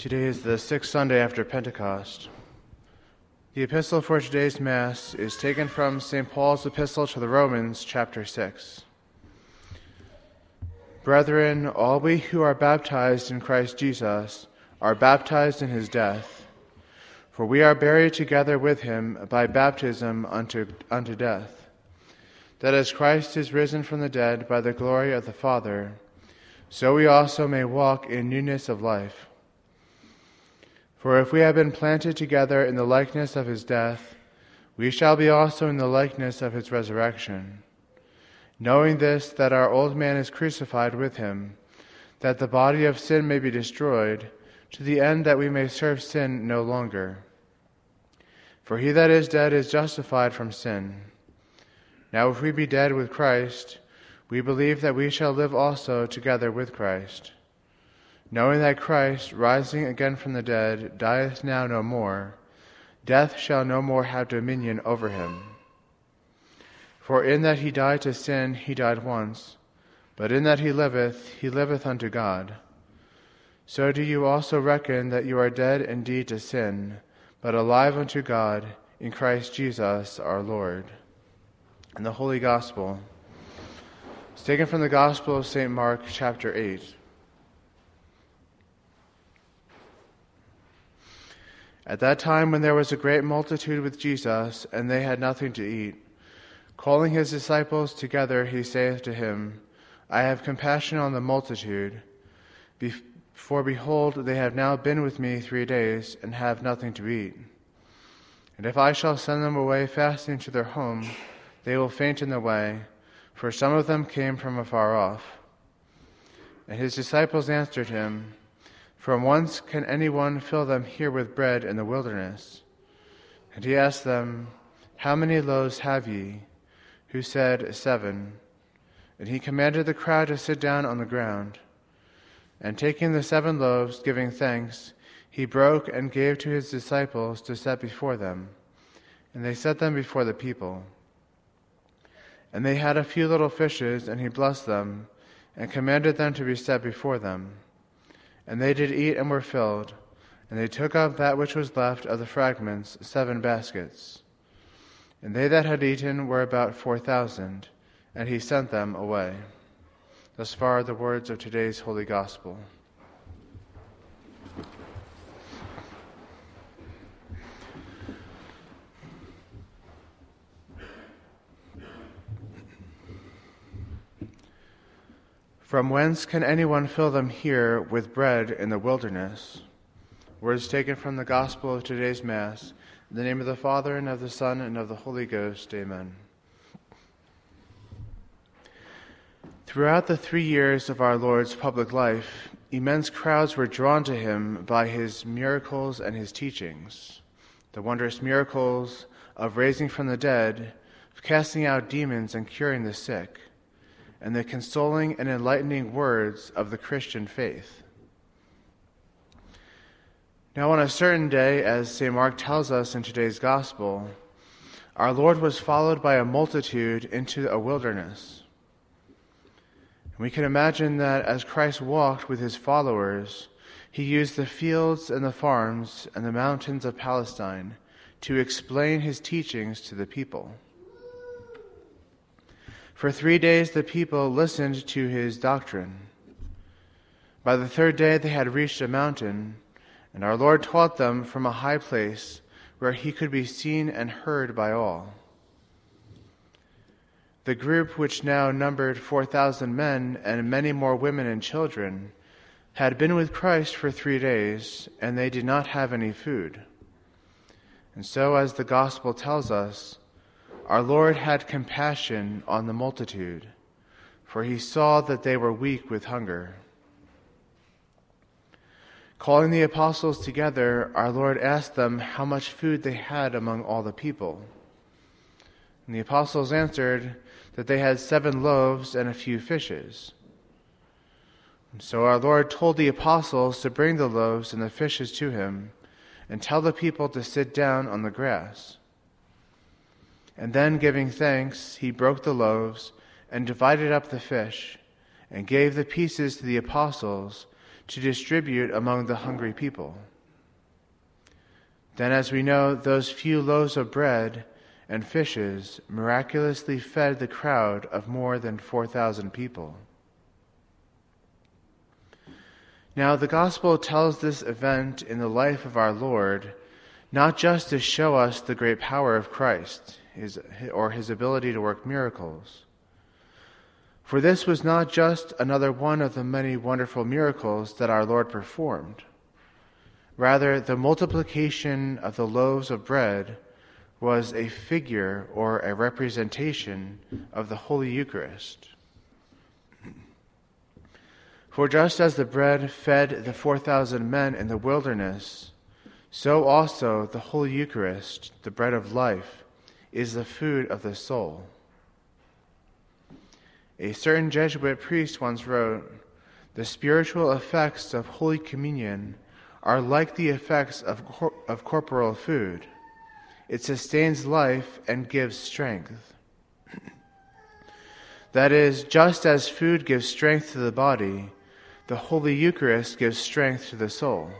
Today is the sixth Sunday after Pentecost. The epistle for today's Mass is taken from St. Paul's epistle to the Romans, chapter 6. Brethren, all we who are baptized in Christ Jesus are baptized in his death. For we are buried together with him by baptism unto, unto death, that as Christ is risen from the dead by the glory of the Father, so we also may walk in newness of life. For if we have been planted together in the likeness of his death, we shall be also in the likeness of his resurrection. Knowing this, that our old man is crucified with him, that the body of sin may be destroyed, to the end that we may serve sin no longer. For he that is dead is justified from sin. Now, if we be dead with Christ, we believe that we shall live also together with Christ knowing that Christ, rising again from the dead, dieth now no more, death shall no more have dominion over him. For in that he died to sin, he died once, but in that he liveth, he liveth unto God. So do you also reckon that you are dead indeed to sin, but alive unto God in Christ Jesus our Lord. And the Holy Gospel taken from the Gospel of St. Mark, chapter 8. At that time, when there was a great multitude with Jesus, and they had nothing to eat, calling his disciples together, he saith to him, I have compassion on the multitude, for behold, they have now been with me three days, and have nothing to eat. And if I shall send them away fasting to their home, they will faint in the way, for some of them came from afar off. And his disciples answered him, from whence can anyone fill them here with bread in the wilderness? And he asked them, How many loaves have ye? Who said, Seven. And he commanded the crowd to sit down on the ground. And taking the seven loaves, giving thanks, he broke and gave to his disciples to set before them. And they set them before the people. And they had a few little fishes, and he blessed them, and commanded them to be set before them. And they did eat and were filled, and they took up that which was left of the fragments, seven baskets. And they that had eaten were about four thousand, and he sent them away. Thus far, the words of today's Holy Gospel. From whence can anyone fill them here with bread in the wilderness? Words taken from the Gospel of today's Mass. In the name of the Father, and of the Son, and of the Holy Ghost. Amen. Throughout the three years of our Lord's public life, immense crowds were drawn to him by his miracles and his teachings. The wondrous miracles of raising from the dead, of casting out demons and curing the sick and the consoling and enlightening words of the Christian faith. Now, on a certain day, as St. Mark tells us in today's Gospel, our Lord was followed by a multitude into a wilderness. we can imagine that as Christ walked with his followers, he used the fields and the farms and the mountains of Palestine to explain his teachings to the people. For three days the people listened to his doctrine. By the third day they had reached a mountain, and our Lord taught them from a high place where he could be seen and heard by all. The group, which now numbered 4,000 men and many more women and children, had been with Christ for three days, and they did not have any food. And so, as the Gospel tells us, our Lord had compassion on the multitude, for he saw that they were weak with hunger. Calling the apostles together, our Lord asked them how much food they had among all the people. And the apostles answered that they had seven loaves and a few fishes. And so our Lord told the apostles to bring the loaves and the fishes to him and tell the people to sit down on the grass. And then, giving thanks, he broke the loaves and divided up the fish and gave the pieces to the apostles to distribute among the hungry people. Then, as we know, those few loaves of bread and fishes miraculously fed the crowd of more than 4,000 people. Now, the Gospel tells this event in the life of our Lord not just to show us the great power of Christ his, or his ability to work miracles. For this was not just another one of the many wonderful miracles that our Lord performed. Rather, the multiplication of the loaves of bread was a figure or a representation of the Holy Eucharist. For just as the bread fed the 4,000 men in the wilderness, so also the Holy Eucharist, the bread of life, is the food of the soul. A certain Jesuit priest once wrote The spiritual effects of Holy Communion are like the effects of, cor- of corporal food. It sustains life and gives strength. that is, just as food gives strength to the body, the Holy Eucharist gives strength to the soul.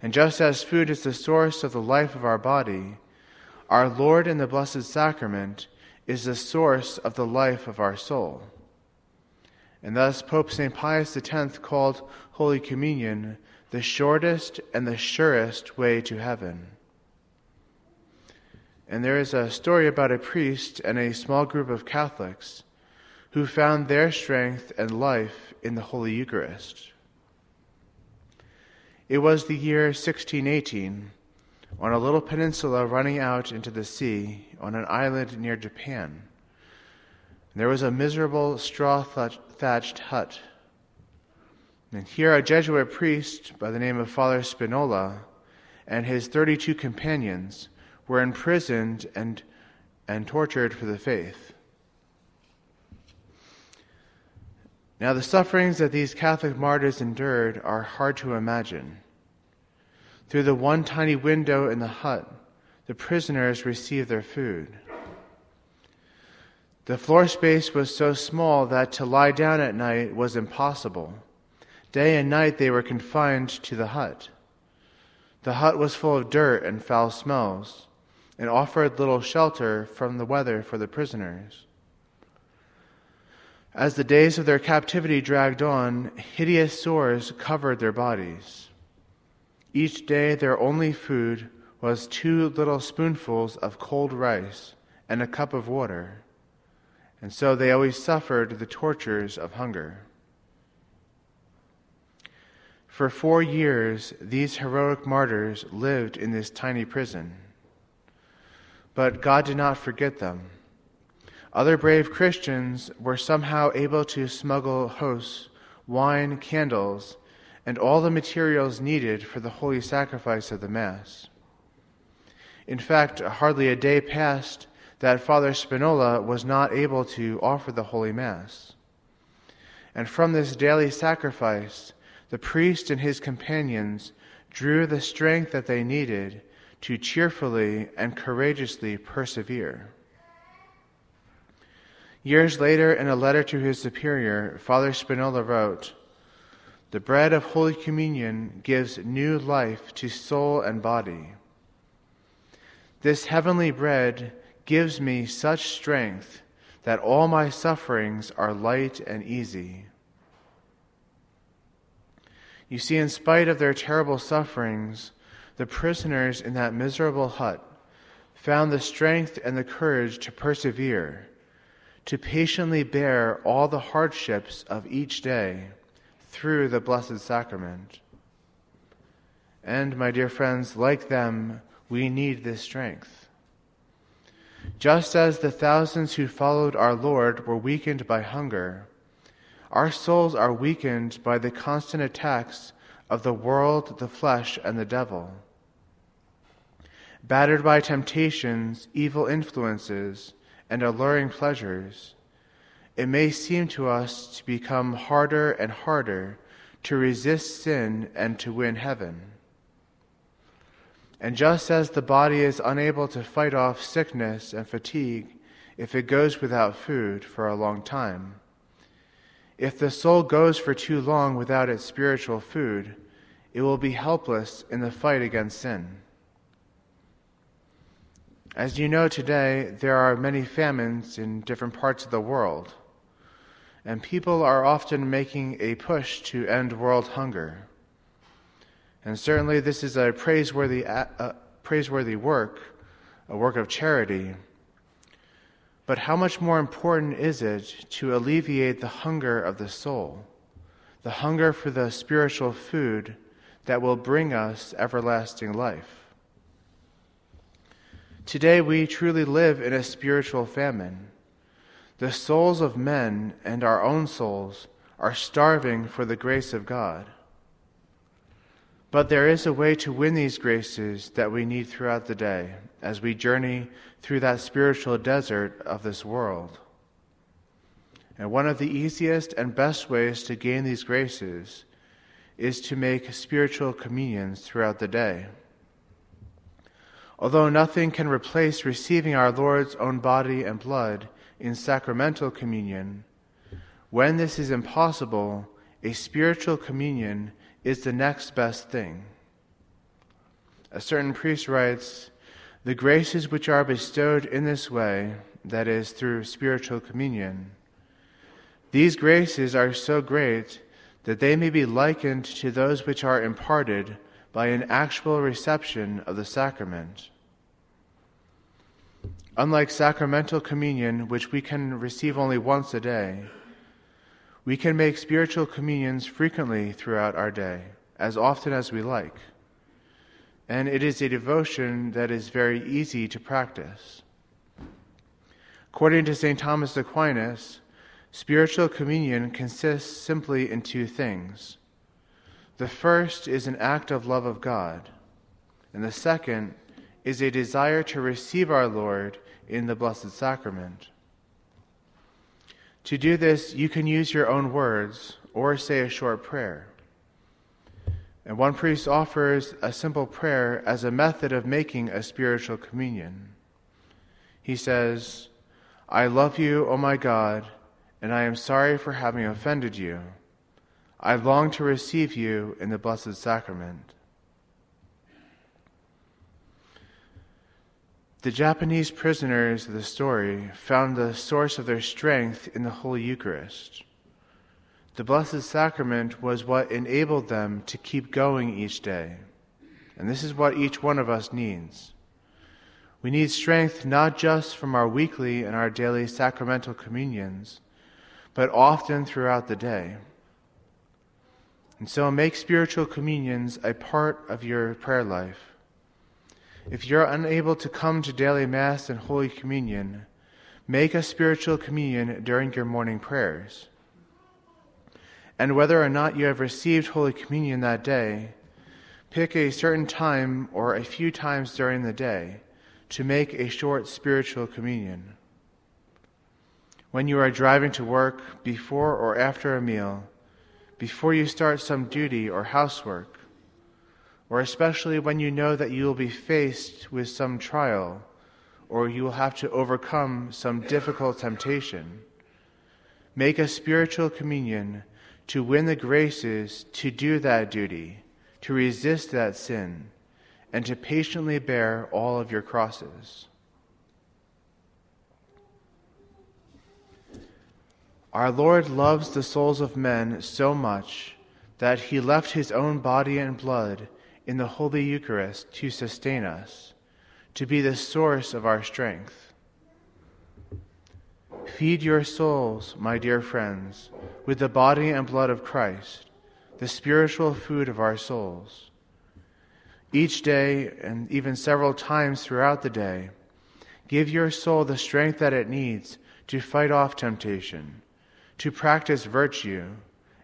And just as food is the source of the life of our body, our Lord in the Blessed Sacrament is the source of the life of our soul. And thus, Pope St. Pius X called Holy Communion the shortest and the surest way to heaven. And there is a story about a priest and a small group of Catholics who found their strength and life in the Holy Eucharist. It was the year 1618 on a little peninsula running out into the sea on an island near Japan. There was a miserable straw thatched hut. And here a Jesuit priest by the name of Father Spinola and his 32 companions were imprisoned and, and tortured for the faith. Now, the sufferings that these Catholic martyrs endured are hard to imagine. Through the one tiny window in the hut, the prisoners received their food. The floor space was so small that to lie down at night was impossible. Day and night they were confined to the hut. The hut was full of dirt and foul smells, and offered little shelter from the weather for the prisoners. As the days of their captivity dragged on, hideous sores covered their bodies. Each day their only food was two little spoonfuls of cold rice and a cup of water, and so they always suffered the tortures of hunger. For four years, these heroic martyrs lived in this tiny prison. But God did not forget them. Other brave Christians were somehow able to smuggle hosts, wine, candles, and all the materials needed for the holy sacrifice of the Mass. In fact, hardly a day passed that Father Spinola was not able to offer the Holy Mass. And from this daily sacrifice, the priest and his companions drew the strength that they needed to cheerfully and courageously persevere. Years later, in a letter to his superior, Father Spinola wrote, the bread of Holy Communion gives new life to soul and body. This heavenly bread gives me such strength that all my sufferings are light and easy. You see, in spite of their terrible sufferings, the prisoners in that miserable hut found the strength and the courage to persevere, to patiently bear all the hardships of each day through the Blessed Sacrament. And, my dear friends, like them, we need this strength. Just as the thousands who followed our Lord were weakened by hunger, our souls are weakened by the constant attacks of the world, the flesh, and the devil. Battered by temptations, evil influences, and alluring pleasures, it may seem to us to become harder and harder to resist sin and to win heaven. And just as the body is unable to fight off sickness and fatigue if it goes without food for a long time, If the soul goes for too long without its spiritual food, it will be helpless in the fight against sin. As you know today, there are many famines in different parts of the world, and people are often making a push to end world hunger. And certainly, this is a praiseworthy, uh, praiseworthy work, a work of charity. But how much more important is it to alleviate the hunger of the soul, the hunger for the spiritual food that will bring us everlasting life? Today, we truly live in a spiritual famine. The souls of men and our own souls are starving for the grace of God. But there is a way to win these graces that we need throughout the day as we journey through that spiritual desert of this world. And one of the easiest and best ways to gain these graces is to make spiritual communions throughout the day. Although nothing can replace receiving our Lord's own body and blood in sacramental communion, when this is impossible, a spiritual communion is the next best thing. A certain priest writes The graces which are bestowed in this way, that is, through spiritual communion, these graces are so great that they may be likened to those which are imparted by an actual reception of the sacrament. Unlike sacramental communion, which we can receive only once a day, we can make spiritual communions frequently throughout our day, as often as we like. And it is a devotion that is very easy to practice. According to St. Thomas Aquinas, spiritual communion consists simply in two things. The first is an act of love of God, and the second is a desire to receive our Lord in the Blessed Sacrament. To do this, you can use your own words or say a short prayer. And one priest offers a simple prayer as a method of making a spiritual communion. He says, I love you, O my God, and I am sorry for having offended you. I long to receive you in the Blessed Sacrament. The Japanese prisoners of the story found the source of their strength in the Holy Eucharist. The Blessed Sacrament was what enabled them to keep going each day. And this is what each one of us needs. We need strength not just from our weekly and our daily sacramental communions, but often throughout the day. And so make spiritual communions a part of your prayer life. If you're unable to come to daily Mass and Holy Communion, make a spiritual communion during your morning prayers. And whether or not you have received Holy Communion that day, pick a certain time or a few times during the day to make a short spiritual communion. When you are driving to work, before or after a meal, before you start some duty or housework, or especially when you know that you will be faced with some trial or you will have to overcome some difficult temptation. Make a spiritual communion to win the graces to do that duty, to resist that sin, and to patiently bear all of your crosses. Our Lord loves the souls of men so much that he left his own body and blood in the Holy Eucharist to sustain us, to be the source of our strength. Feed your souls, my dear friends, with the body and blood of Christ, the spiritual food of our souls. Each day, and even several times throughout the day, give your soul the strength that it needs to fight off temptation, to practice virtue,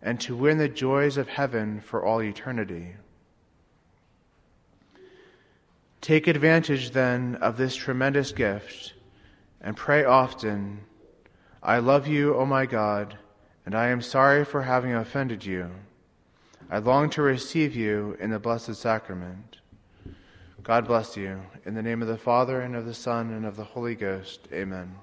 and to win the joys of heaven for all eternity. Take advantage then of this tremendous gift and pray often, I love you, O my God, and I am sorry for having offended you. I long to receive you in the Blessed Sacrament. God bless you. In the name of the Father, and of the Son, and of the Holy Ghost. Amen.